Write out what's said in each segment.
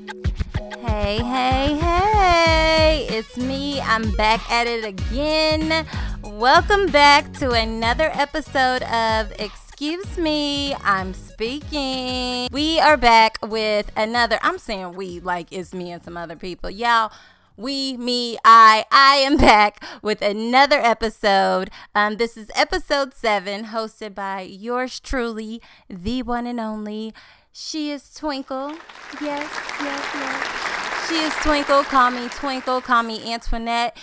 Hey, hey, hey, it's me. I'm back at it again. Welcome back to another episode of Excuse Me, I'm speaking. We are back with another, I'm saying we like it's me and some other people. Y'all, we, me, I, I am back with another episode. Um, this is episode seven, hosted by yours truly, the one and only. She is Twinkle. Yes, yes, yes. She is Twinkle. Call me Twinkle. Call me Antoinette.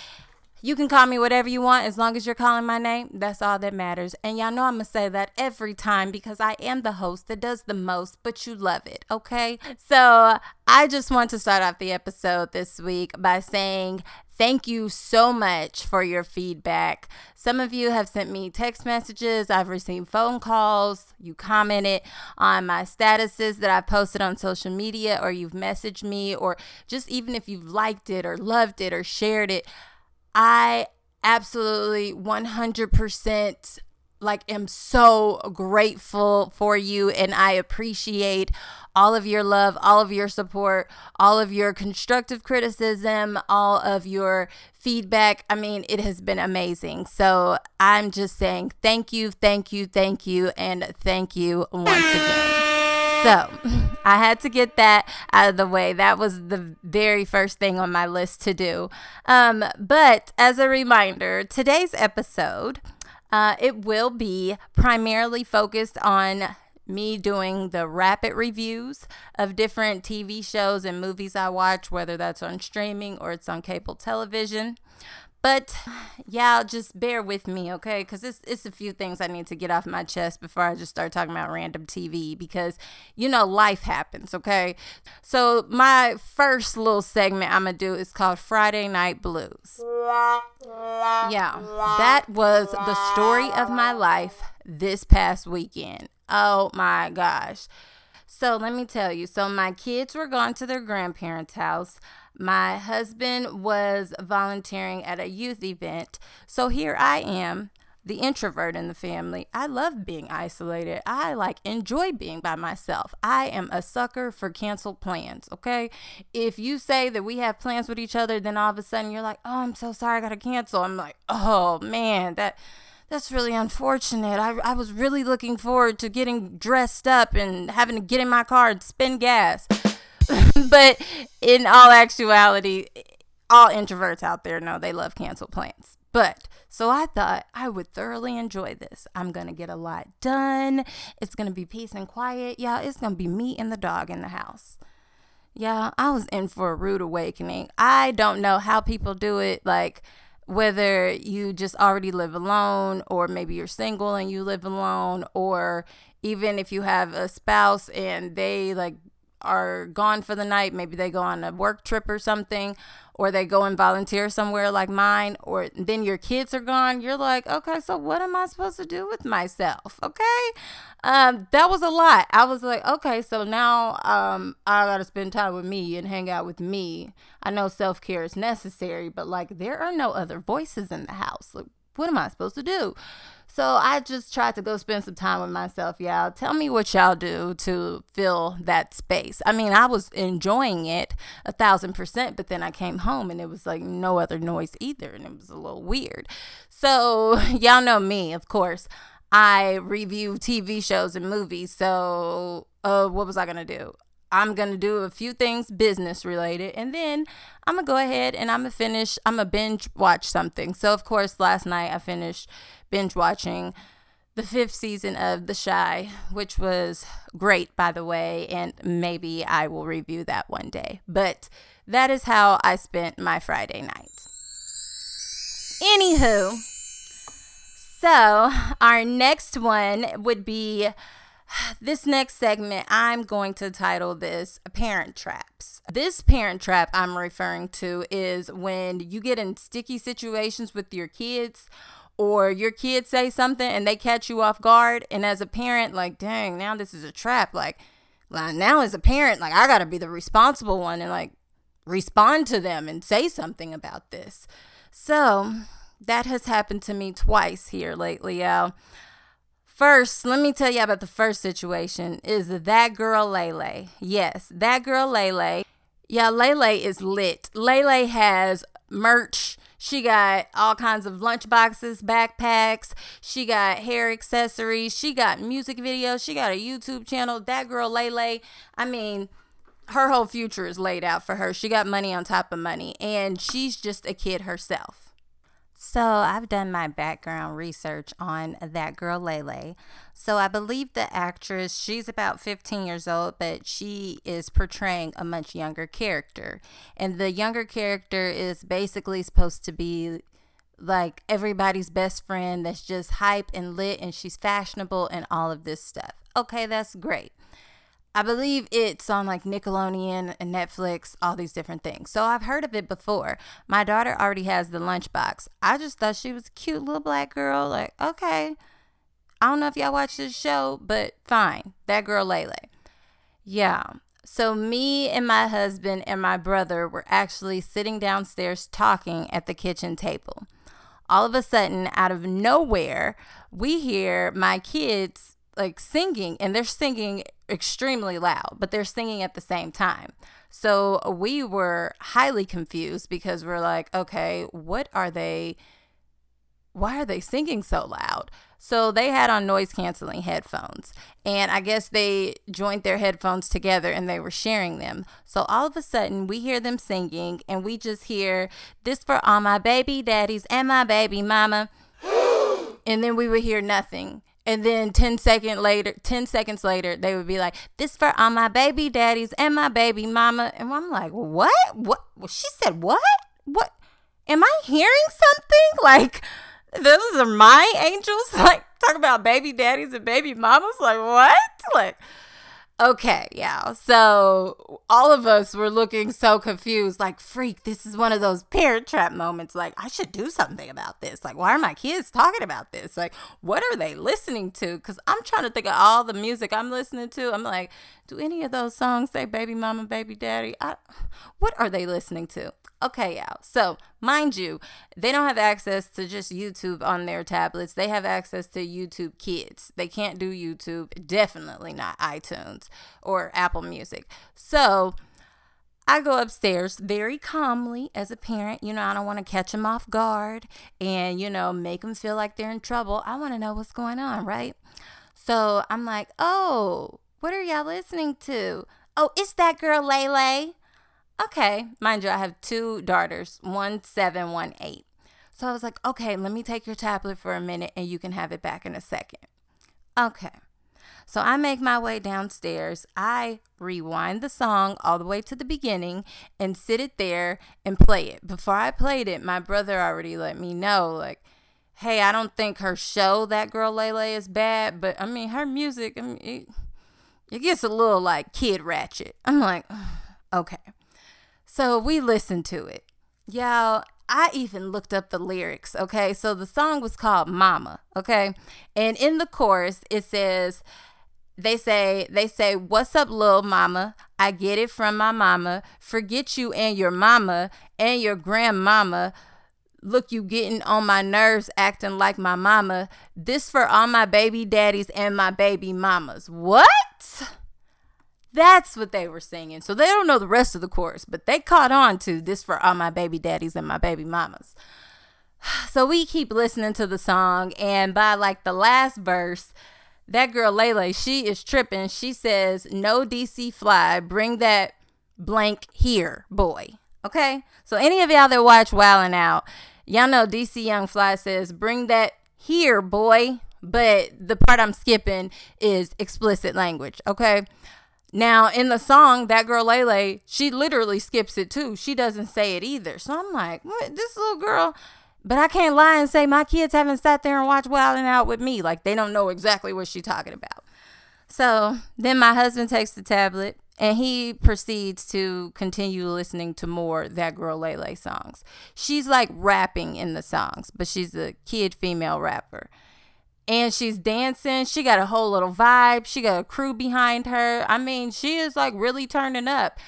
You can call me whatever you want as long as you're calling my name. That's all that matters. And y'all know I'm going to say that every time because I am the host that does the most, but you love it, okay? So I just want to start off the episode this week by saying thank you so much for your feedback. Some of you have sent me text messages, I've received phone calls, you commented on my statuses that I posted on social media, or you've messaged me, or just even if you've liked it or loved it or shared it. I absolutely 100% like am so grateful for you and I appreciate all of your love, all of your support, all of your constructive criticism, all of your feedback. I mean, it has been amazing. So, I'm just saying thank you, thank you, thank you and thank you once again. So, I had to get that out of the way. That was the very first thing on my list to do. Um, but as a reminder, today's episode uh, it will be primarily focused on me doing the rapid reviews of different TV shows and movies I watch, whether that's on streaming or it's on cable television. But yeah, just bear with me, okay? Because it's, it's a few things I need to get off my chest before I just start talking about random TV because, you know, life happens, okay? So, my first little segment I'm going to do is called Friday Night Blues. Yeah, that was the story of my life this past weekend. Oh my gosh. So, let me tell you. So, my kids were gone to their grandparents' house. My husband was volunteering at a youth event. So here I am, the introvert in the family. I love being isolated. I like enjoy being by myself. I am a sucker for canceled plans, okay? If you say that we have plans with each other, then all of a sudden you're like, "Oh, I'm so sorry, I got to cancel." I'm like, "Oh, man, that that's really unfortunate. I, I was really looking forward to getting dressed up and having to get in my car and spend gas. but in all actuality, all introverts out there know they love cancel plans. But so I thought I would thoroughly enjoy this. I'm going to get a lot done. It's going to be peace and quiet. Yeah, it's going to be me and the dog in the house. Yeah, I was in for a rude awakening. I don't know how people do it. Like, whether you just already live alone, or maybe you're single and you live alone, or even if you have a spouse and they like are gone for the night, maybe they go on a work trip or something, or they go and volunteer somewhere like mine, or then your kids are gone, you're like, okay, so what am I supposed to do with myself? Okay. Um, that was a lot. I was like, okay, so now um I gotta spend time with me and hang out with me. I know self care is necessary, but like there are no other voices in the house. Like, what am I supposed to do? So I just tried to go spend some time with myself, y'all. Tell me what y'all do to fill that space. I mean, I was enjoying it a thousand percent, but then I came home and it was like no other noise either, and it was a little weird. So y'all know me, of course. I review TV shows and movies. So, uh, what was I gonna do? I'm going to do a few things business related and then I'm going to go ahead and I'm going to finish I'm going to binge watch something. So of course last night I finished binge watching the fifth season of The Chi, which was great by the way and maybe I will review that one day. But that is how I spent my Friday night. Anywho, so our next one would be this next segment, I'm going to title this Parent Traps. This parent trap I'm referring to is when you get in sticky situations with your kids or your kids say something and they catch you off guard. And as a parent, like, dang, now this is a trap. Like, now as a parent, like, I got to be the responsible one and like respond to them and say something about this. So that has happened to me twice here lately, y'all. First, let me tell you about the first situation is that girl Lay Lay. Yes, that girl Lay Lay. Yeah, Lay Lay is lit. Lay Lay has merch. She got all kinds of lunch boxes, backpacks. She got hair accessories. She got music videos. She got a YouTube channel. That girl, Lay Lay, I mean, her whole future is laid out for her. She got money on top of money, and she's just a kid herself. So, I've done my background research on that girl Lay Lay. So, I believe the actress, she's about 15 years old, but she is portraying a much younger character. And the younger character is basically supposed to be like everybody's best friend that's just hype and lit and she's fashionable and all of this stuff. Okay, that's great. I believe it's on like Nickelodeon and Netflix, all these different things. So I've heard of it before. My daughter already has the lunchbox. I just thought she was a cute little black girl. Like, okay. I don't know if y'all watch this show, but fine. That girl Lay Lay. Yeah. So me and my husband and my brother were actually sitting downstairs talking at the kitchen table. All of a sudden, out of nowhere, we hear my kids like singing and they're singing extremely loud, but they're singing at the same time. So we were highly confused because we're like, okay, what are they? Why are they singing so loud? So they had on noise canceling headphones. And I guess they joined their headphones together and they were sharing them. So all of a sudden, we hear them singing and we just hear this for all my baby daddies and my baby mama. and then we would hear nothing and then 10 second later 10 seconds later they would be like this for all my baby daddies and my baby mama. And i'm like what? What? She said what? What? Am i hearing something? Like those are my angels? Like talk about baby daddies and baby mamas? Like what? Like Okay, yeah. So all of us were looking so confused, like, freak, this is one of those parent trap moments. Like, I should do something about this. Like, why are my kids talking about this? Like, what are they listening to? Because I'm trying to think of all the music I'm listening to. I'm like, do any of those songs say baby mama, baby daddy? I, what are they listening to? Okay, yeah. So, mind you, they don't have access to just YouTube on their tablets. They have access to YouTube Kids. They can't do YouTube, definitely not iTunes or Apple Music. So, I go upstairs very calmly as a parent. You know, I don't want to catch them off guard and, you know, make them feel like they're in trouble. I want to know what's going on, right? So I'm like, oh, what are y'all listening to? Oh, it's that girl Lay Lay. Okay, mind you, I have two daughters, one seven, one eight. So I was like, okay, let me take your tablet for a minute and you can have it back in a second. Okay. So I make my way downstairs. I rewind the song all the way to the beginning and sit it there and play it. Before I played it, my brother already let me know, like, hey, I don't think her show, That Girl Lay Lay, is bad, but I mean, her music, I mean, it, it gets a little like kid ratchet. I'm like, okay. So we listened to it. Y'all, I even looked up the lyrics, okay? So the song was called Mama, okay? And in the chorus, it says, they say, they say, What's up, little mama? I get it from my mama. Forget you and your mama and your grandmama. Look, you getting on my nerves, acting like my mama. This for all my baby daddies and my baby mamas. What? That's what they were singing. So they don't know the rest of the chorus, but they caught on to this for all my baby daddies and my baby mamas. So we keep listening to the song, and by like the last verse, that girl Lay Lay, she is tripping. She says, No DC fly, bring that blank here, boy. Okay? So any of y'all that watch Wildin' Out, y'all know DC Young Fly says, Bring that here, boy. But the part I'm skipping is explicit language. Okay? Now, in the song, that girl Lele, she literally skips it too. She doesn't say it either. So I'm like, this little girl. But I can't lie and say my kids haven't sat there and watched Wildin' Out with me. Like they don't know exactly what she's talking about. So then my husband takes the tablet and he proceeds to continue listening to more That Girl Lay Lay songs. She's like rapping in the songs, but she's a kid female rapper and she's dancing. She got a whole little vibe. She got a crew behind her. I mean, she is like really turning up.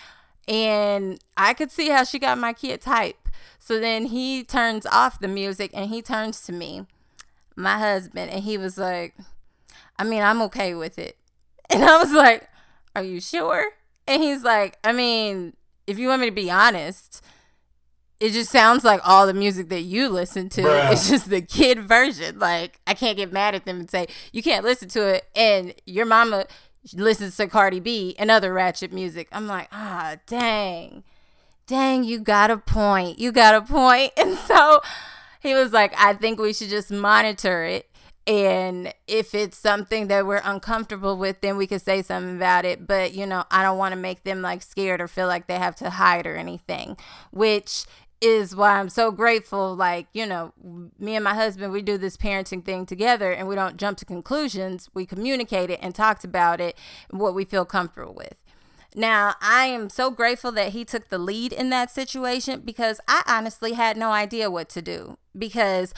And I could see how she got my kids hype. So then he turns off the music and he turns to me, my husband, and he was like, I mean, I'm okay with it. And I was like, Are you sure? And he's like, I mean, if you want me to be honest, it just sounds like all the music that you listen to. Bruh. It's just the kid version. Like I can't get mad at them and say you can't listen to it, and your mama listens to Cardi B and other ratchet music. I'm like, ah, dang, dang, you got a point. You got a point. And so he was like, I think we should just monitor it. And if it's something that we're uncomfortable with, then we could say something about it. But, you know, I don't want to make them like scared or feel like they have to hide or anything, which is why I'm so grateful. Like, you know, me and my husband, we do this parenting thing together and we don't jump to conclusions. We communicate it and talked about it, what we feel comfortable with. Now, I am so grateful that he took the lead in that situation because I honestly had no idea what to do because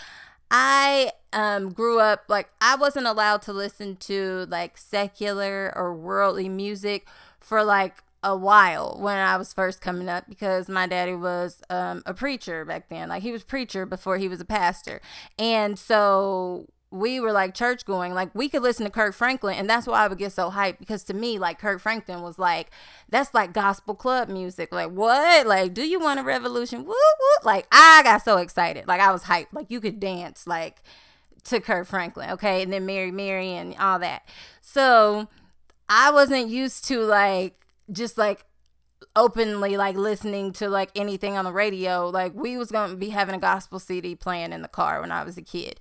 I um, grew up like I wasn't allowed to listen to like secular or worldly music for like a while when I was first coming up because my daddy was um, a preacher back then. Like he was preacher before he was a pastor. And so we were like church going. Like we could listen to Kirk Franklin and that's why I would get so hyped because to me like Kirk Franklin was like that's like gospel club music. Like what? Like do you want a revolution? Woo woo. Like I got so excited. Like I was hyped. Like you could dance like to Kirk Franklin, okay? And then Mary Mary and all that. So I wasn't used to like just like openly like listening to like anything on the radio like we was gonna be having a gospel cd playing in the car when i was a kid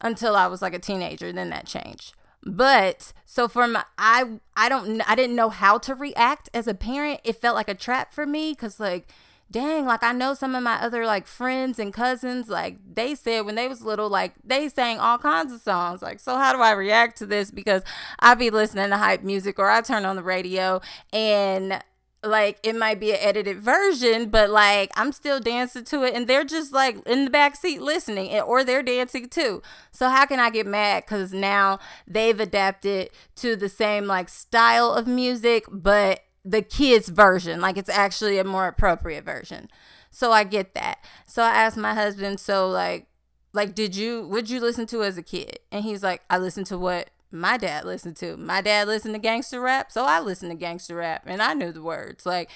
until i was like a teenager then that changed. But so for my i i don't i didn't know how to react as a parent. It felt like a trap for me because like dang like i know some of my other like friends and cousins like they said when they was little like they sang all kinds of songs. Like so how do i react to this? Because i be listening to hype music or i turn on the radio and like it might be an edited version but like i'm still dancing to it and they're just like in the back seat listening or they're dancing too. So how can i get mad? Because now they've adapted to the same like style of music but the kids version. Like it's actually a more appropriate version. So i get that. So i asked my husband so like like did you would you listen to as a kid? And he's like i listened to what my dad listened to my dad listened to gangster rap so i listened to gangster rap and i knew the words like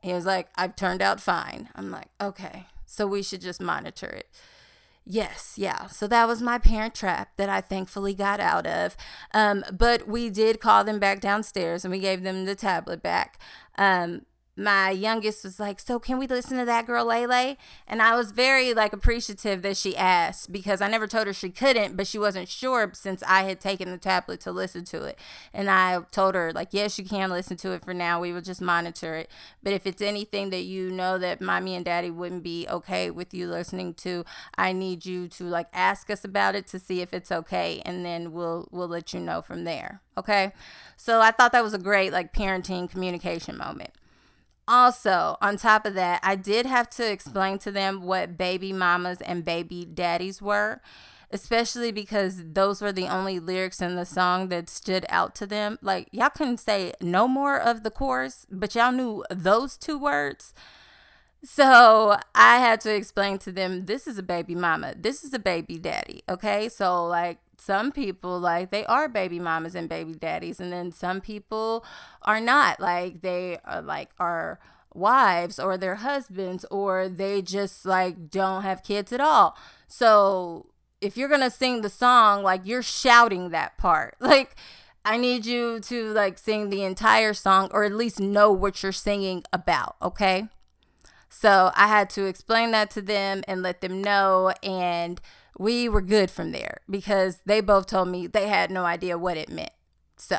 he was like i've turned out fine i'm like okay so we should just monitor it Yes, yeah. So that was my parent trap that I thankfully got out of. Um, but we did call them back downstairs and we gave them the tablet back. Um, my youngest was like, "So can we listen to that girl Lay Lay?" And I was very like appreciative that she asked because I never told her she couldn't, but she wasn't sure since I had taken the tablet to listen to it. And I told her like, "Yes, you can listen to it for now. We will just monitor it. But if it's anything that you know that mommy and daddy wouldn't be okay with you listening to, I need you to like ask us about it to see if it's okay, and then we'll we'll let you know from there." Okay? So I thought that was a great like parenting communication moment. Also, on top of that, I did have to explain to them what baby mamas and baby daddies were, especially because those were the only lyrics in the song that stood out to them. Like, y'all couldn't say no more of the chorus, but y'all knew those two words. So I had to explain to them this is a baby mama, this is a baby daddy. Okay. So, like, some people like they are baby mamas and baby daddies and then some people are not. Like they are like are wives or their husbands or they just like don't have kids at all. So if you're gonna sing the song like you're shouting that part. Like i need you to like sing the entire song or at least know what you're singing about okay? So i had to explain that to them and let them know and we were good from there because they both told me they had no idea what it meant. So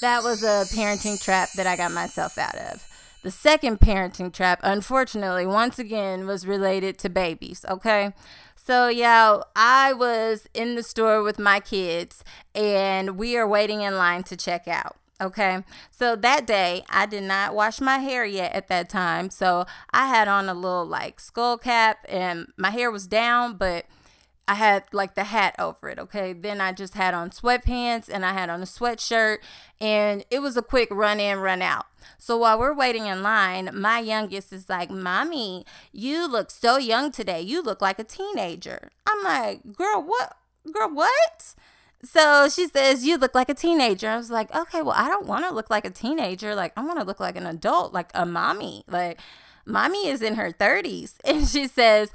that was a parenting trap that I got myself out of. The second parenting trap, unfortunately, once again, was related to babies. Okay. So, yeah, I was in the store with my kids and we are waiting in line to check out. Okay. So that day, I did not wash my hair yet at that time. So I had on a little like skull cap and my hair was down, but I had like the hat over it. Okay. Then I just had on sweatpants and I had on a sweatshirt and it was a quick run in, run out. So while we're waiting in line, my youngest is like, Mommy, you look so young today. You look like a teenager. I'm like, Girl, what? Girl, what? So she says, You look like a teenager. I was like, Okay, well, I don't want to look like a teenager. Like, I want to look like an adult, like a mommy. Like, mommy is in her 30s. And she says,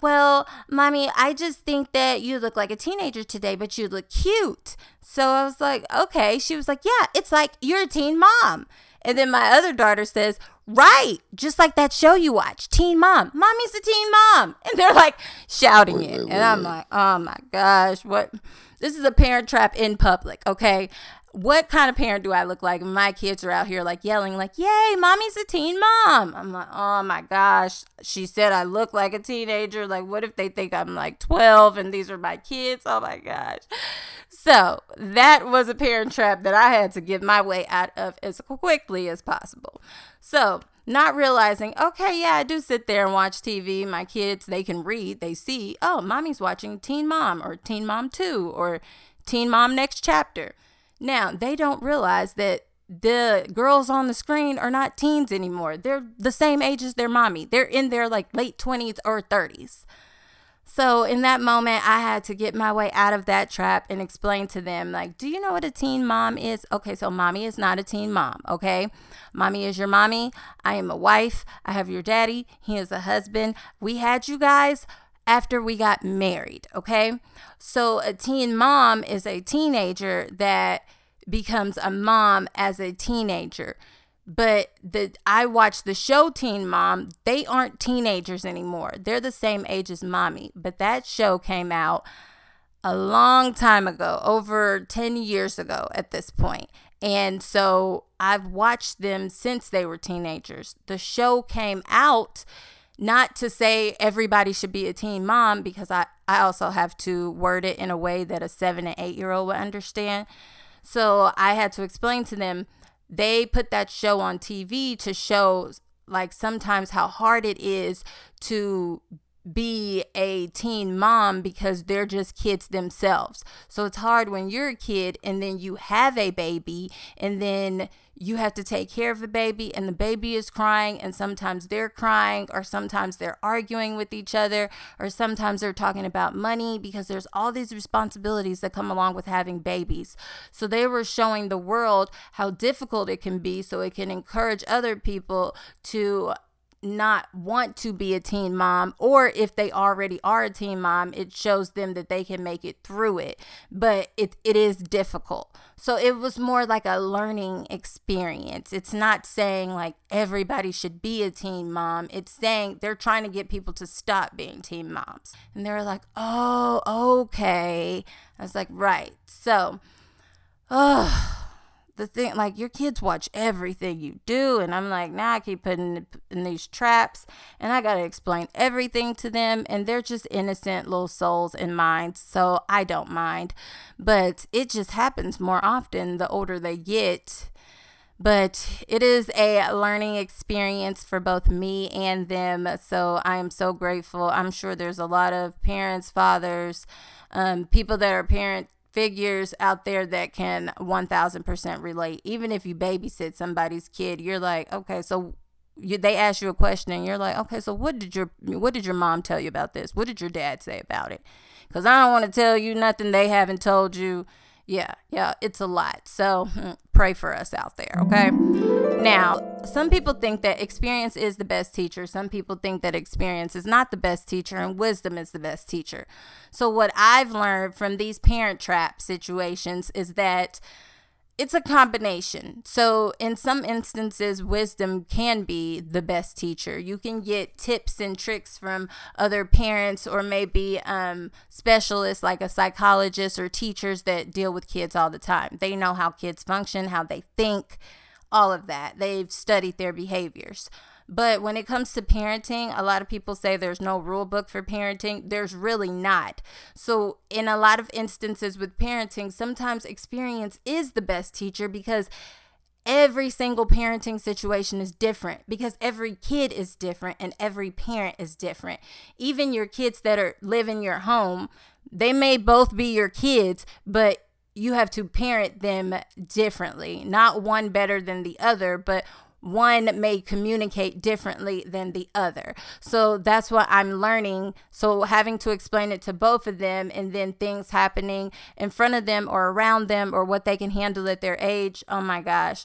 well, mommy, I just think that you look like a teenager today, but you look cute. So I was like, okay. She was like, yeah, it's like you're a teen mom. And then my other daughter says, right, just like that show you watch, Teen Mom. Mommy's a teen mom. And they're like shouting wait, it. Wait, and I'm like, oh my gosh, what? This is a parent trap in public, okay? What kind of parent do I look like? My kids are out here like yelling, like, Yay, mommy's a teen mom. I'm like, Oh my gosh. She said I look like a teenager. Like, what if they think I'm like 12 and these are my kids? Oh my gosh. So that was a parent trap that I had to get my way out of as quickly as possible. So, not realizing, okay, yeah, I do sit there and watch TV. My kids, they can read, they see, oh, mommy's watching Teen Mom or Teen Mom 2 or Teen Mom Next Chapter. Now, they don't realize that the girls on the screen are not teens anymore. They're the same age as their mommy. They're in their like late 20s or 30s. So, in that moment, I had to get my way out of that trap and explain to them, like, do you know what a teen mom is? Okay, so mommy is not a teen mom, okay? Mommy is your mommy. I am a wife. I have your daddy. He is a husband. We had you guys after we got married, okay? So a teen mom is a teenager that becomes a mom as a teenager. But the I watch the show Teen Mom, they aren't teenagers anymore. They're the same age as mommy. But that show came out a long time ago, over 10 years ago at this point. And so I've watched them since they were teenagers. The show came out not to say everybody should be a teen mom because I, I also have to word it in a way that a seven and eight year old would understand. So I had to explain to them they put that show on TV to show like sometimes how hard it is to be a teen mom because they're just kids themselves. So it's hard when you're a kid and then you have a baby and then you have to take care of the baby and the baby is crying and sometimes they're crying or sometimes they're arguing with each other or sometimes they're talking about money because there's all these responsibilities that come along with having babies. So they were showing the world how difficult it can be so it can encourage other people to not want to be a teen mom or if they already are a teen mom it shows them that they can make it through it. But it, it is difficult. So it was more like a learning experience. It's not saying like everybody should be a teen mom. It's saying they're trying to get people to stop being teen moms. And they're like oh okay. I was like right. So oh the thing like your kids watch everything you do and i'm like now i keep putting in these traps and i gotta explain everything to them and they're just innocent little souls and minds so i don't mind. But it just happens more often the older they get. But it is a learning experience for both me and them so i am so grateful. I'm sure there's a lot of parents fathers um, people that are parents figures out there that can 1000% relate. Even if you babysit somebody's kid, you're like, okay, so you, they ask you a question and you're like, okay, so what did your what did your mom tell you about this? What did your dad say about it? Because I don't want to tell you nothing they haven't told you yeah, yeah, it's a lot. So hmm, pray for us out there, okay? Now, some people think that experience is the best teacher. Some people think that experience is not the best teacher and wisdom is the best teacher. So, what I've learned from these parent trap situations is that it's a combination. So, in some instances, wisdom can be the best teacher. You can get tips and tricks from other parents or maybe um, specialists like a psychologist or teachers that deal with kids all the time. They know how kids function, how they think, all of that. They've studied their behaviors. But when it comes to parenting, a lot of people say there's no rule book for parenting. There's really not. So, in a lot of instances with parenting, sometimes experience is the best teacher because every single parenting situation is different because every kid is different and every parent is different. Even your kids that are live in your home, they may both be your kids, but you have to parent them differently. Not one better than the other, but one may communicate differently than the other. So that's what I'm learning. So having to explain it to both of them and then things happening in front of them or around them or what they can handle at their age. Oh my gosh.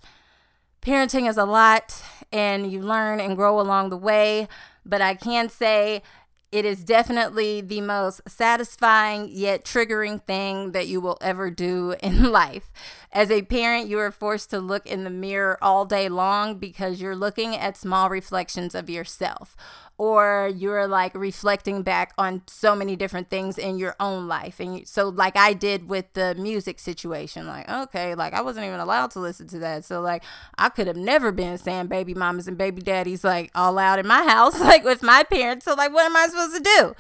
Parenting is a lot and you learn and grow along the way. But I can say it is definitely the most satisfying yet triggering thing that you will ever do in life. As a parent, you are forced to look in the mirror all day long because you're looking at small reflections of yourself or you're like reflecting back on so many different things in your own life. And so, like I did with the music situation, like, okay, like I wasn't even allowed to listen to that. So, like, I could have never been saying baby mamas and baby daddies like all out in my house, like with my parents. So, like, what am I supposed to do?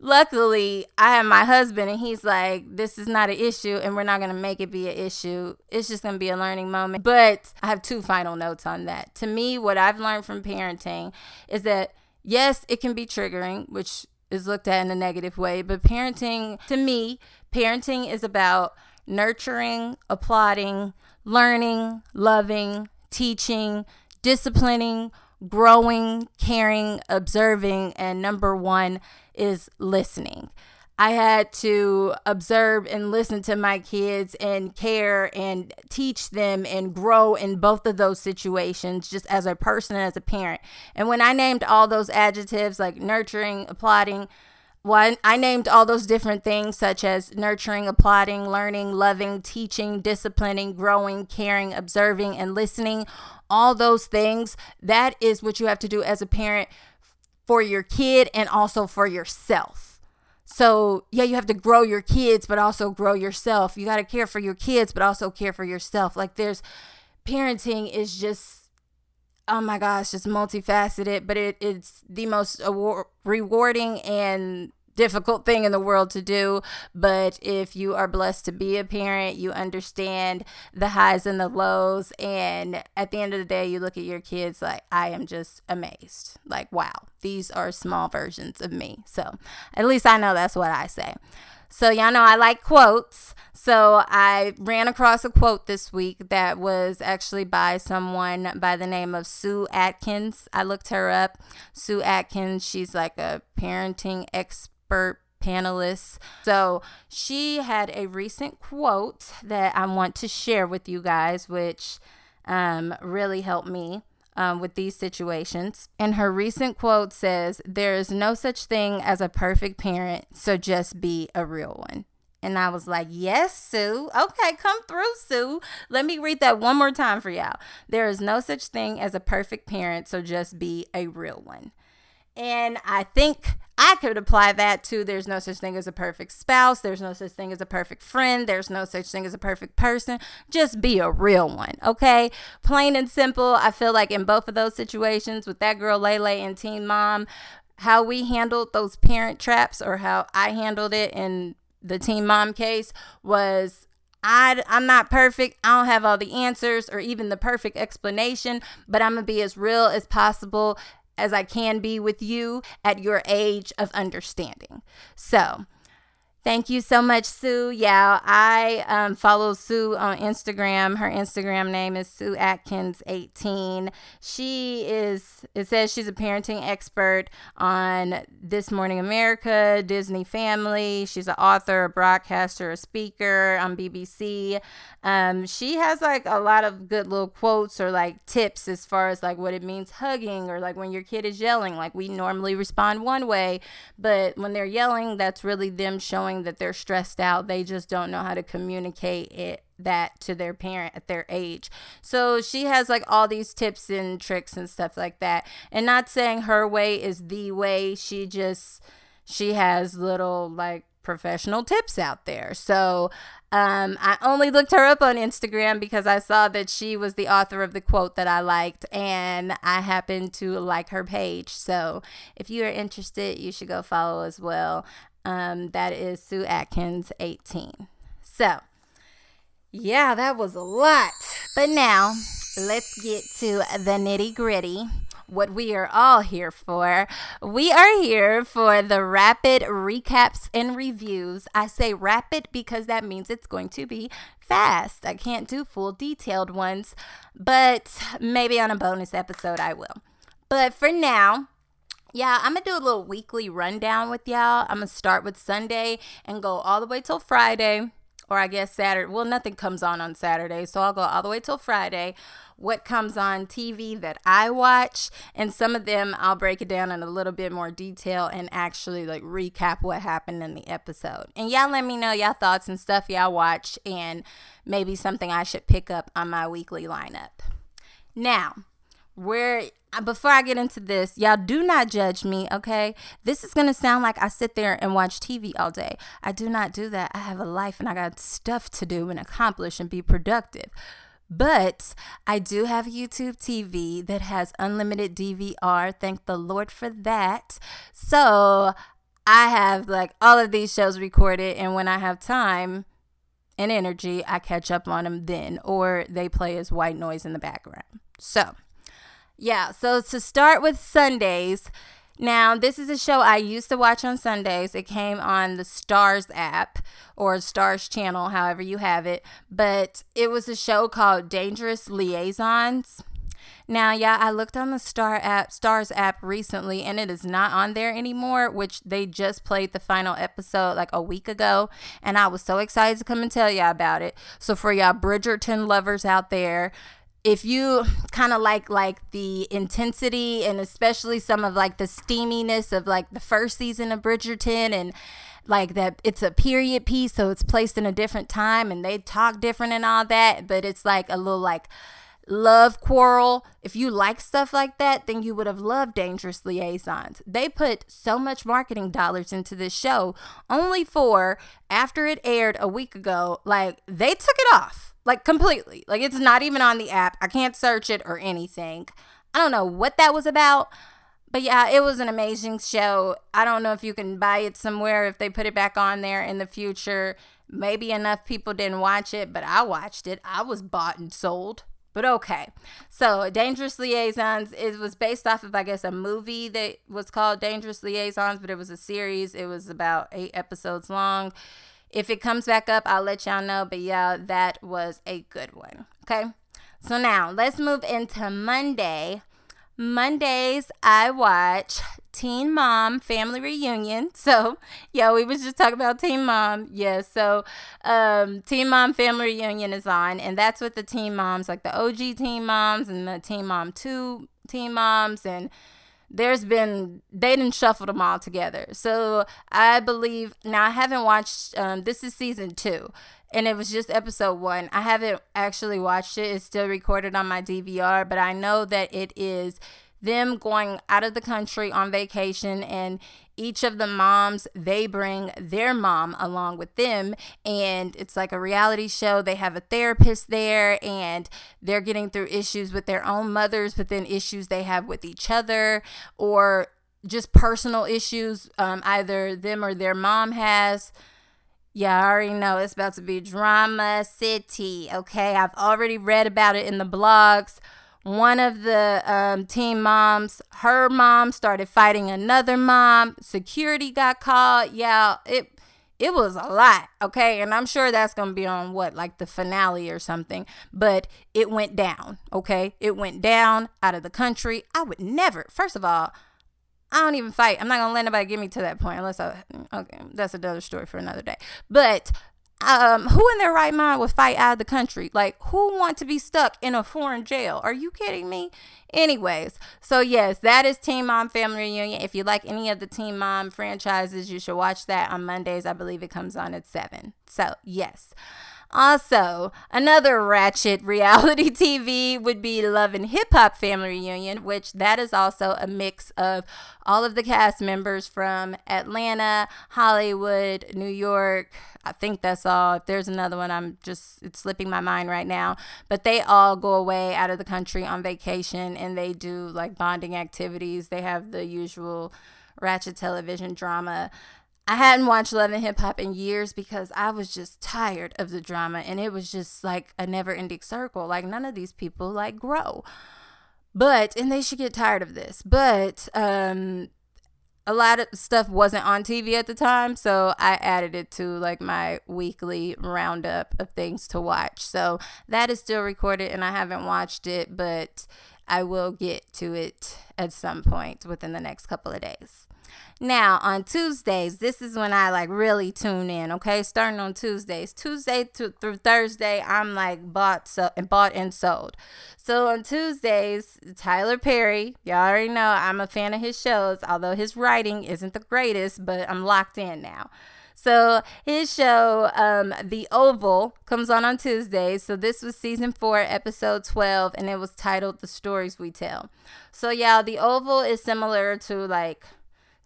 Luckily, I have my husband, and he's like, This is not an issue, and we're not going to make it be an issue. It's just going to be a learning moment. But I have two final notes on that. To me, what I've learned from parenting is that yes, it can be triggering, which is looked at in a negative way, but parenting, to me, parenting is about nurturing, applauding, learning, loving, teaching, disciplining, growing, caring, observing, and number one is listening. I had to observe and listen to my kids and care and teach them and grow in both of those situations, just as a person and as a parent. And when I named all those adjectives like nurturing, applauding, well, I named all those different things such as nurturing, applauding, learning, loving, teaching, disciplining, growing, caring, observing, and listening. All those things, that is what you have to do as a parent for your kid and also for yourself so, yeah, you have to grow your kids, but also grow yourself. You got to care for your kids, but also care for yourself. Like, there's parenting is just, oh my gosh, just multifaceted, but it, it's the most award- rewarding and difficult thing in the world to do. But if you are blessed to be a parent, you understand the highs and the lows. And at the end of the day, you look at your kids like, I am just amazed. Like, wow, these are small versions of me. So at least I know that's what I say. So, y'all know I like quotes. So, I ran across a quote this week that was actually by someone by the name of Sue Atkins. I looked her up. Sue Atkins, she's like a parenting expert panelists. So she had a recent quote that I want to share with you guys, which um, really helped me. Um, with these situations. And her recent quote says, There is no such thing as a perfect parent, so just be a real one. And I was like, Yes, Sue. Okay, come through, Sue. Let me read that one more time for y'all. There is no such thing as a perfect parent, so just be a real one. And I think I could apply that to there's no such thing as a perfect spouse, there's no such thing as a perfect friend, there's no such thing as a perfect person. Just be a real one, okay? Plain and simple. I feel like in both of those situations with that girl Lay Lay and Teen Mom, how we handled those parent traps or how I handled it in the Teen Mom case was I, I'm not perfect. I don't have all the answers or even the perfect explanation, but I'm going to be as real as possible as I can be with you at your age of understanding. So, Thank you so much, Sue. Yeah, I um, follow Sue on Instagram. Her Instagram name is Sue Atkins 18. She is, it says she's a parenting expert on This Morning America, Disney Family. She's an author, a broadcaster, a speaker on BBC. Um, she has like a lot of good little quotes or like tips as far as like what it means hugging or like when your kid is yelling. Like we normally respond one way, but when they're yelling, that's really them showing that they're stressed out. They just don't know how to communicate it that to their parent at their age. So she has like all these tips and tricks and stuff like that. And not saying her way is the way. She just she has little like professional tips out there. So um, I only looked her up on Instagram because I saw that she was the author of the quote that I liked, and I happened to like her page. So if you are interested, you should go follow as well. Um, that is Sue Atkins 18. So, yeah, that was a lot. But now, let's get to the nitty gritty. what we are all here for. We are here for the rapid recaps and reviews. I say rapid because that means it's going to be fast. I can't do full detailed ones, but maybe on a bonus episode I will. But for now, yeah, I'm gonna do a little weekly rundown with y'all. I'm gonna start with Sunday and go all the way till Friday, or I guess Saturday. Well, nothing comes on on Saturday, so I'll go all the way till Friday. What comes on TV that I watch, and some of them I'll break it down in a little bit more detail and actually like recap what happened in the episode. And y'all let me know y'all thoughts and stuff y'all watch, and maybe something I should pick up on my weekly lineup. Now, where uh, before I get into this, y'all do not judge me, okay? This is gonna sound like I sit there and watch TV all day. I do not do that. I have a life and I got stuff to do and accomplish and be productive. But I do have YouTube TV that has unlimited DVR. Thank the Lord for that. So I have like all of these shows recorded, and when I have time, and energy, I catch up on them then, or they play as white noise in the background. So, yeah, so to start with Sundays, now this is a show I used to watch on Sundays. It came on the Starz app or Starz channel, however you have it, but it was a show called Dangerous Liaisons. Now, yeah, I looked on the Star app, Starz app recently, and it is not on there anymore. Which they just played the final episode like a week ago, and I was so excited to come and tell y'all about it. So for y'all Bridgerton lovers out there, if you kind of like like the intensity and especially some of like the steaminess of like the first season of Bridgerton and like that it's a period piece so it's placed in a different time and they talk different and all that but it's like a little like love quarrel. If you like stuff like that then you would have loved dangerous liaisons. They put so much marketing dollars into this show only for after it aired a week ago like they took it off like completely. Like it's not even on the app. I can't search it or anything. I don't know what that was about. But yeah, it was an amazing show. I don't know if you can buy it somewhere if they put it back on there in the future. Maybe enough people didn't watch it, but I watched it. I was bought and sold. But okay. So, Dangerous Liaisons it was based off of I guess a movie that was called Dangerous Liaisons, but it was a series. It was about 8 episodes long. If it comes back up, I'll let y'all know. But yeah, that was a good one. Okay. So now let's move into Monday. Mondays, I watch Teen Mom Family Reunion. So, yeah, we was just talking about Teen Mom. Yeah, so um, Teen Mom Family Reunion is on, and that's with the Teen Moms, like the OG Teen Moms and the Teen Mom 2 Teen Moms, and there's been they didn't shuffle them all together. So I believe now I haven't watched um this is season two and it was just episode one. I haven't actually watched it. It's still recorded on my DVR, but I know that it is them going out of the country on vacation and each of the moms they bring their mom along with them. And it's like a reality show. They have a therapist there and they're getting through issues with their own mothers but then issues they have with each other or just personal issues um, either them or their mom has. Yeah, I already know it's about to be drama city. Okay, I've already read about it in the blogs one of the um, teen moms, her mom started fighting another mom. Security got called. Yeah, it it was a lot. Okay, and I'm sure that's gonna be on what like the finale or something. But it went down. Okay, it went down out of the country. I would never. First of all. I don't even fight. I'm not gonna let anybody get me to that point unless I. Okay, that's another story for another day. But um, who in their right mind would fight out of the country? Like, who want to be stuck in a foreign jail? Are you kidding me? Anyways, so yes, that is Teen Mom Family Reunion. If you like any of the Teen Mom franchises, you should watch that on Mondays. I believe it comes on at 7. So, yes. Also, another ratchet reality TV would be Love and Hip Hop Family Reunion, which that is also a mix of all of the cast members from Atlanta, Hollywood, New York. I think that's all. If there's another one, I'm just, it's slipping my mind right now. But they all go away out of the country on vacation and they do like bonding activities. They have the usual ratchet television drama. I hadn't watched Love and Hip Hop in years because I was just tired of the drama and it was just like a never ending circle. Like none of these people like grow. But, and they should get tired of this, but um, a lot of stuff wasn't on TV at the time, so I added it to like my weekly roundup of things to watch. So that is still recorded and I haven't watched it, but I will get to it at some point within the next couple of days. Now, on Tuesdays, this is when I like really tune in, okay? Starting on Tuesdays. Tuesday to, through Thursday, I'm like bought so and bought and sold. So on Tuesdays, Tyler Perry, y'all already know I'm a fan of his shows, although his writing isn't the greatest, but I'm locked in now. So his show, um, The Oval, comes on on Tuesdays. So this was season four, episode 12, and it was titled The Stories We Tell. So yeah, The Oval is similar to like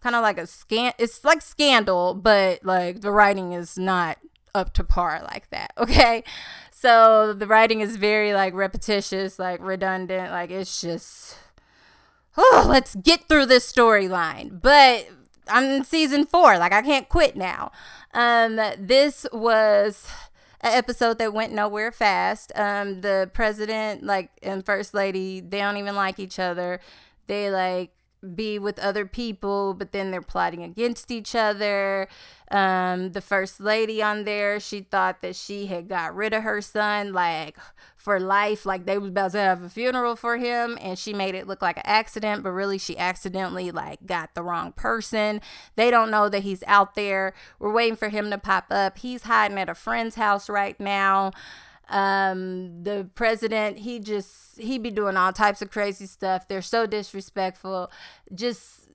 kind of like a scan. It's like Scandal, but like the writing is not up to par like that. Okay. So the writing is very like repetitious, like redundant. Like it's just, oh, let's get through this storyline. But I'm in season four. Like I can't quit now. Um, this was an episode that went nowhere fast. Um, the president, like, and first lady, they don't even like each other. They like be with other people, but then they're plotting against each other. Um, the first lady on there, she thought that she had got rid of her son, like for life, like they was about to have a funeral for him, and she made it look like an accident, but really she accidentally like got the wrong person. They don't know that he's out there. We're waiting for him to pop up. He's hiding at a friend's house right now um the president he just he be doing all types of crazy stuff. They're so disrespectful. Just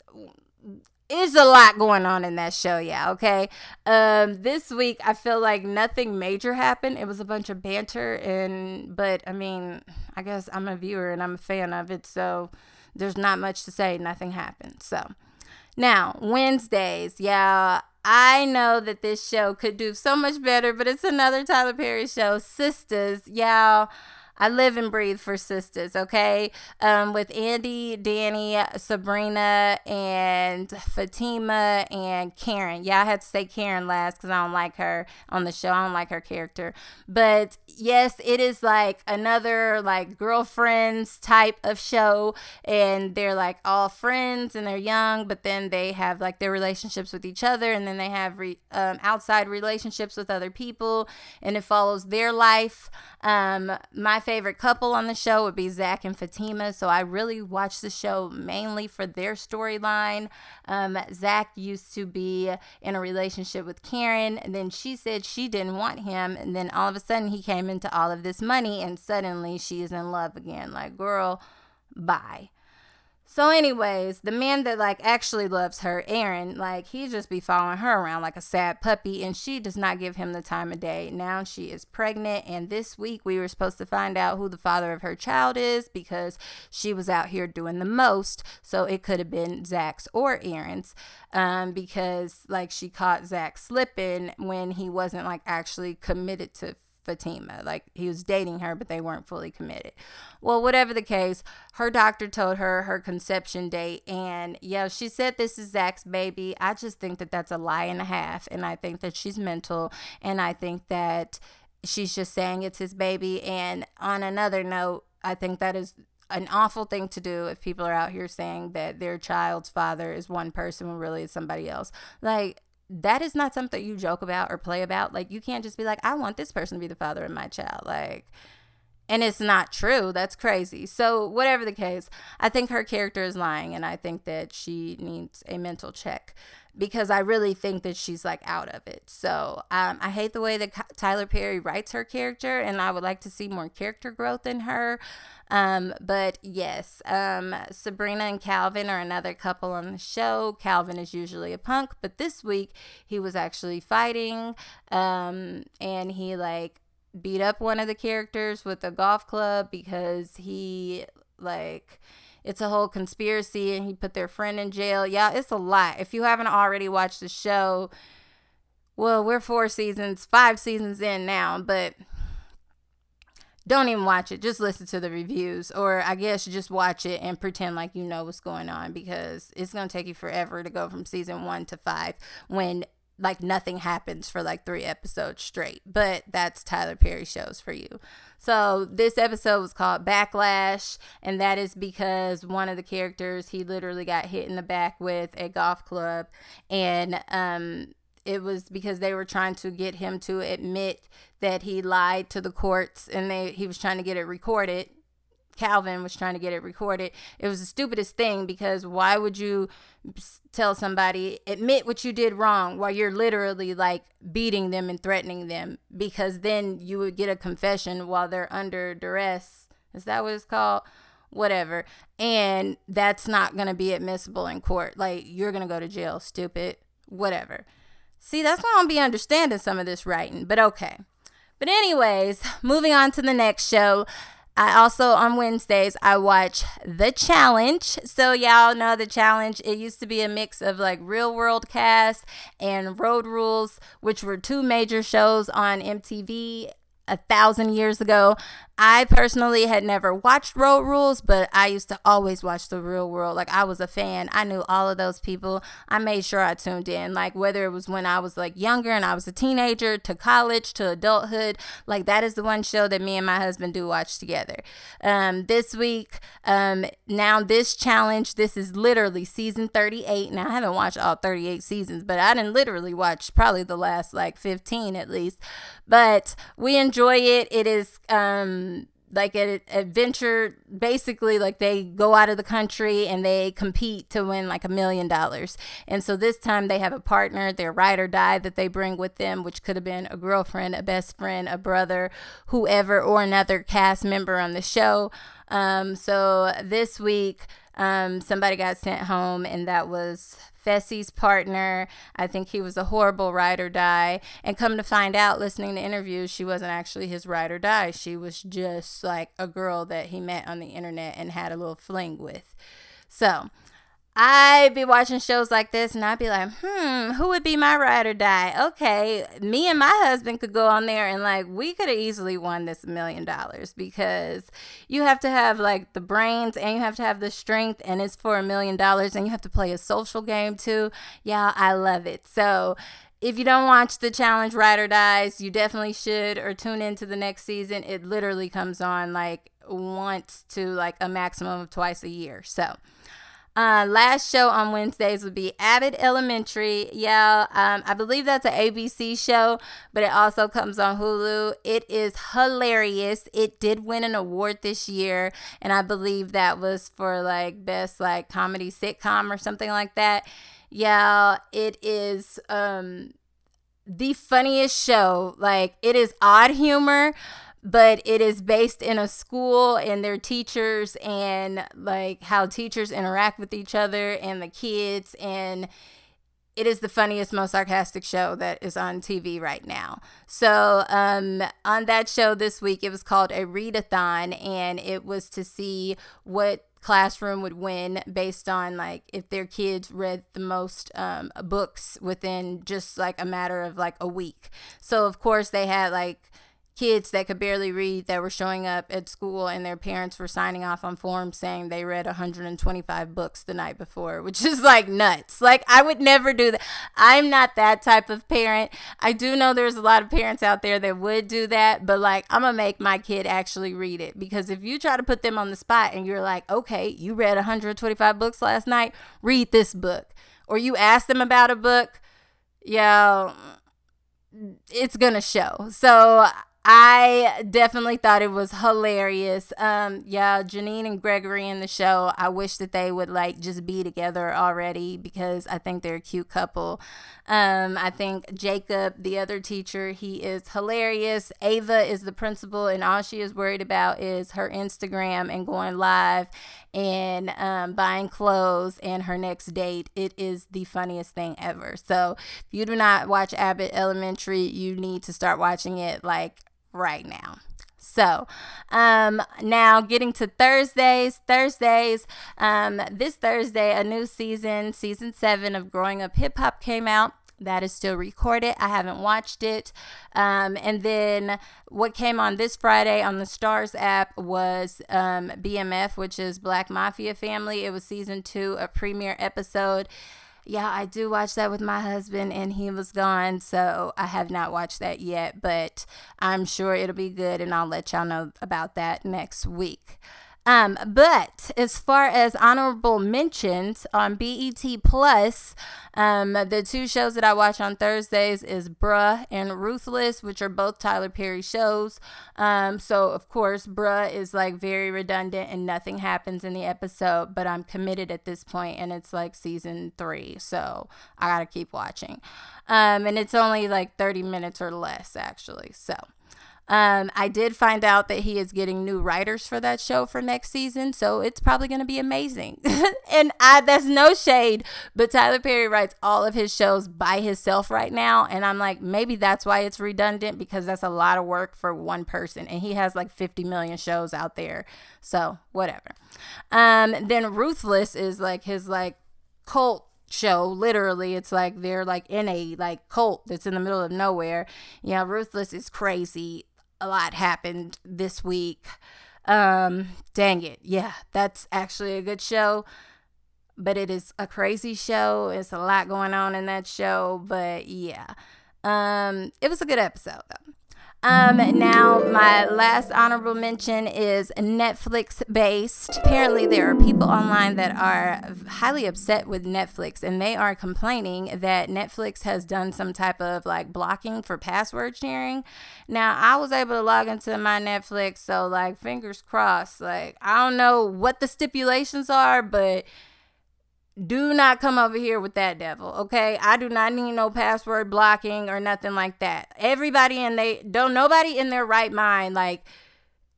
is a lot going on in that show yeah okay? Um this week i feel like nothing major happened. It was a bunch of banter and but i mean i guess i'm a viewer and i'm a fan of it so there's not much to say. Nothing happened so. Now wednesdays yeah I know that this show could do so much better, but it's another Tyler Perry show. Sistas, y'all. I live and breathe for Sistas, okay? Um, with Andi, Danni, Sabrina, and Fatima and Karen. Yeah, I had to say Karen last because I don't like her on the show. I don't like her character. But yes, it is like another like girlfriends type of show, and they're like all friends and they're young, but then they have like their relationships with each other, and then they have re- um, outside relationships with other people, and it follows their life. Um, my favorite couple on the show would be Zach and Fatima. So I really watch the show mainly for their storyline. Um, Zach used to be in a relationship with Karen, and then she said she didn't want him. And then all of a sudden, he came into all of this money, and suddenly she is in love again. Like, girl, bye. So, anyways, the man that like actually loves her, Aaron, like he just be following her around like a sad puppy, and she does not give him the time of day. Now she is pregnant, and this week we were supposed to find out who the father of her child is because she was out here doing the most. So it could have been Zach's or Aaron's, um, because like she caught Zach slipping when he wasn't like actually committed to Fatima. Like he was dating her, but they weren't fully committed. Well, whatever the case, her doctor told her her conception date. And yeah, she said this is Zach's baby. I just think that that's a lie and a half. And I think that she's mental. And I think that she's just saying it's his baby. And on another note, I think that is an awful thing to do if people are out here saying that their child's father is one person when really it's somebody else. Like, that is not something you joke about or play about. Like you can't just be like, I want this person to be the father of my child. Like and it's not true. That's crazy. So, whatever the case, I think her character is lying and I think that she needs a mental check because I really think that she's like out of it. So, um, I hate the way that Tyler Perry writes her character and I would like to see more character growth in her. Um, but yes, um, Sabrina and Calvin are another couple on the show. Calvin is usually a punk, but this week he was actually fighting, um, and he like beat up one of the characters with a golf club because he like it's a whole conspiracy and he put their friend in jail. Yeah, it's a lot. If you haven't already watched the show, well, we're four seasons, five seasons in now, but don't even watch it. Just listen to the reviews, or I guess just watch it and pretend like you know what's going on because it's going to take you forever to go from season one to five when like nothing happens for like three episodes straight. But that's Tyler Perry shows for you. So this episode was called Backlash, and that is because one of the characters he literally got hit in the back with a golf club, and um, it was because they were trying to get him to admit that he lied to the courts, and they he was trying to get it recorded Calvin was trying to get it recorded. It was the stupidest thing because why would you tell somebody, admit what you did wrong while you're literally like beating them and threatening them? Because then you would get a confession while they're under duress. Is that what it's called? Whatever. And that's not going to be admissible in court. Like, you're going to go to jail, stupid. Whatever. See, that's why I don't be understanding some of this writing, but okay. But, anyways, moving on to the next show. I also on Wednesdays I watch The Challenge. So y'all know The Challenge. It used to be a mix of like Real World Cast and Road Rules, which were two major shows on MTV a thousand years ago. I personally had never watched Road Rules, but I used to always watch The Real World. Like I was a fan. I knew all of those people. I made sure I tuned in. Like whether it was when I was like younger and I was a teenager to college to adulthood, like that is the one show that me and my husband do watch together. Um, this week, um, now this challenge, this is literally season 38. Now I haven't watched all 38 seasons, but I didn't literally watch probably the last like 15 at least. But we enjoy it. It is um like an adventure basically like they go out of the country and they compete to win like a million dollars. And so this time they have a partner their ride or die that they bring with them which could have been a girlfriend a best friend a brother whoever or another cast member on the show. Um, so this week um, somebody got sent home and that was Fessy's partner. I think he was a horrible ride or die. And come to find out, listening to interviews, she wasn't actually his ride or die. She was just like a girl that he met on the internet and had a little fling with. So I'd be watching shows like this and I'd be like, hmm, who would be my ride or die? Okay, me and my husband could go on there and like we could have easily won this million dollars because you have to have like the brains and you have to have the strength and it's for a million dollars and you have to play a social game too. Yeah, I love it. So if you don't watch the challenge Ride or Dies, you definitely should or tune into the next season. It literally comes on like once to like a maximum of twice a year. So uh, last show on Wednesdays would be Abbott Elementary. Yeah, um, I believe that's an ABC show, but it also comes on Hulu. It is hilarious. It did win an award this year, and I believe that was for like best like comedy sitcom or something like that. Yeah, it is um, the funniest show. Like it is odd humor but it is based in a school and their teachers and like how teachers interact with each other and the kids and it is the funniest most sarcastic show that is on tv right now. So um, on that show this week it was called a readathon and it was to see what classroom would win based on like if their kids read the most um, books within just like a matter of like a week. So of course they had like kids that could barely read that were showing up at school and their parents were signing off on forms saying they read 125 books the night before, which is like nuts. Like, I would never do that. I'm not that type of parent. I do know there's a lot of parents out there that would do that, but like, I'm gonna make my kid actually read it because if you try to put them on the spot and you're like, okay, you read 125 books last night, read this book, or you ask them about a book, yeah it's gonna show. So I definitely thought it was hilarious. Um, yeah, Janine and Gregory in the show. I wish that they would like just be together already because I think they're a cute couple. Um, I think Jacob, the other teacher, he is hilarious. Ava is the principal, and all she is worried about is her Instagram and going live and um, buying clothes and her next date. It is the funniest thing ever. So if you do not watch Abbott Elementary, you need to start watching it like right now. So, um, now getting to Thursdays, Thursdays, um, this Thursday, a new season, season seven of Growing Up Hip Hop came out. That is still recorded. I haven't watched it. Um, and then what came on this Friday on the Starz app was um, BMF, which is Black Mafia Family. It was season two, a premiere episode yeah, I do watch that with my husband, and he was gone, so I have not watched that yet, but I'm sure it'll be good, and I'll let y'all know about that next week. Um, but as far as honorable mentions on BET Plus, um, the two shows that I watch on Thursdays is Bruh and Ruthless, which are both Tyler Perry shows. Um, so of course, Bruh is like very redundant and nothing happens in the episode, but I'm committed at this point, and it's like season three, so I gotta keep watching. Um, and it's only like 30 minutes or less actually, so. Um, I did find out that he is getting new writers for that show for next season, so it's probably going to be amazing. and I, that's no shade, but Tyler Perry writes all of his shows by himself right now, and I'm like, maybe that's why it's redundant because that's a lot of work for one person, and he has like 50 million shows out there, so whatever. Um, then Ruthless is like his like cult show literally it's like they're like in a like cult that's in the middle of nowhere yeah ruthless is crazy a lot happened this week. Um, dang it. Yeah, that's actually a good show. But it is a crazy show. It's a lot going on in that show. But yeah. Um, it was a good episode though. Um, now, my last honorable mention is Netflix based. Apparently, there are people online that are highly upset with Netflix and they are complaining that Netflix has done some type of like blocking for password sharing. Now, I was able to log into my Netflix, so like, fingers crossed. Like, I don't know what the stipulations are, but do not come over here with that devil, okay? I do not need no password blocking or nothing like that. Everybody in they don't nobody in their right mind like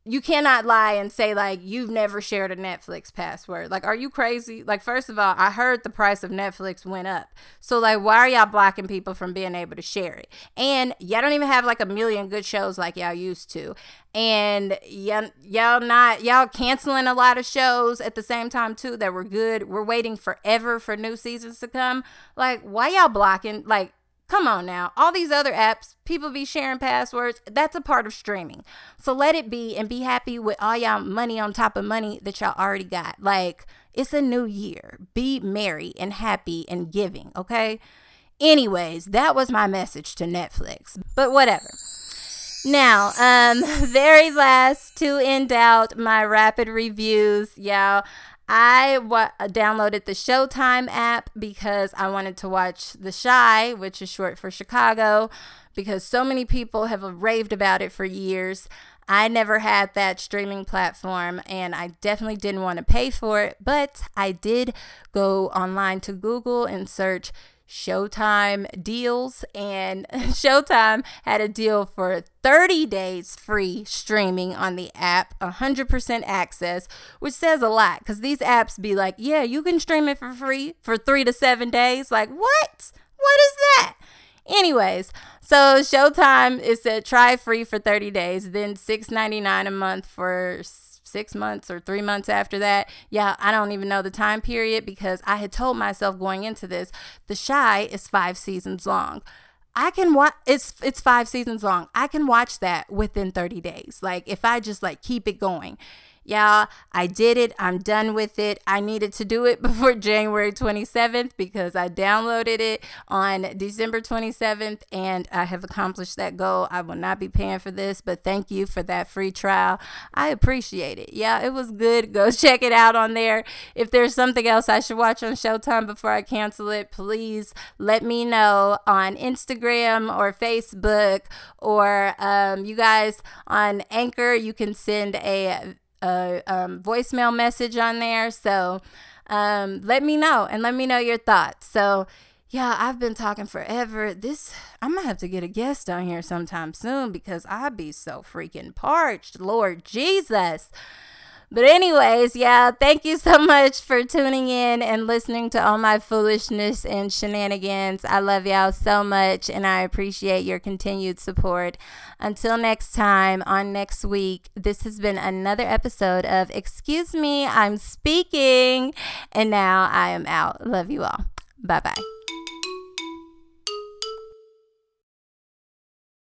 you cannot lie and say like you've never shared a Netflix password. Like, are you crazy? Like, first of all, I heard the price of Netflix went up. So like, why are y'all blocking people from being able to share it? And y'all don't even have like a million good shows like y'all used to. And y'all, y'all not y'all canceling a lot of shows at the same time too that were good. We're waiting forever for new seasons to come. Like, why y'all blocking? Like, Come on now. All these other apps, people be sharing passwords. That's a part of streaming. So let it be and be happy with all y'all money on top of money that y'all already got. Like, it's a new year. Be merry and happy and giving, okay? Anyways, that was my message to Netflix. But whatever. Now, um, very last to end out my rapid reviews, y'all. I wa- uh, downloaded the Showtime app because I wanted to watch The Chi, which is short for Chicago, because so many people have raved about it for years. I never had that streaming platform and I definitely didn't want to pay for it, but I did go online to Google and search Showtime deals, and Showtime had a deal for 30 days free streaming on the app, 100% access, which says a lot because these apps be like, yeah, you can stream it for free for three to seven days. Like, what? What is that? Anyways, so Showtime is said try free for 30 days, then $6.99 a month for six months or three months after that. Yeah, I don't even know the time period because I had told myself going into this, The Chi is five seasons long. I can watch it's it's 5 seasons long. I can watch that within 30 days. Like if I just like keep it going. Y'all, I did it. I'm done with it. I needed to do it before January 27th because I downloaded it on December 27th and I have accomplished that goal. I will not be paying for this, but thank you for that free trial. I appreciate it. Yeah, it was good. Go check it out on there. If there's something else I should watch on Showtime before I cancel it, please let me know on Instagram or Facebook or um, you guys on Anchor. You can send a a um, voicemail message on there. So um, let me know and let me know your thoughts. So, yeah, I've been talking forever. This, I'm gonna have to get a guest on here sometime soon because I be so freaking parched. Lord Jesus. But, anyways, yeah, thank you so much for tuning in and listening to all my foolishness and shenanigans. I love y'all so much and I appreciate your continued support. Until next time, on next week, this has been another episode of Excuse Me, I'm Speaking. And now I am out. Love you all. Bye bye.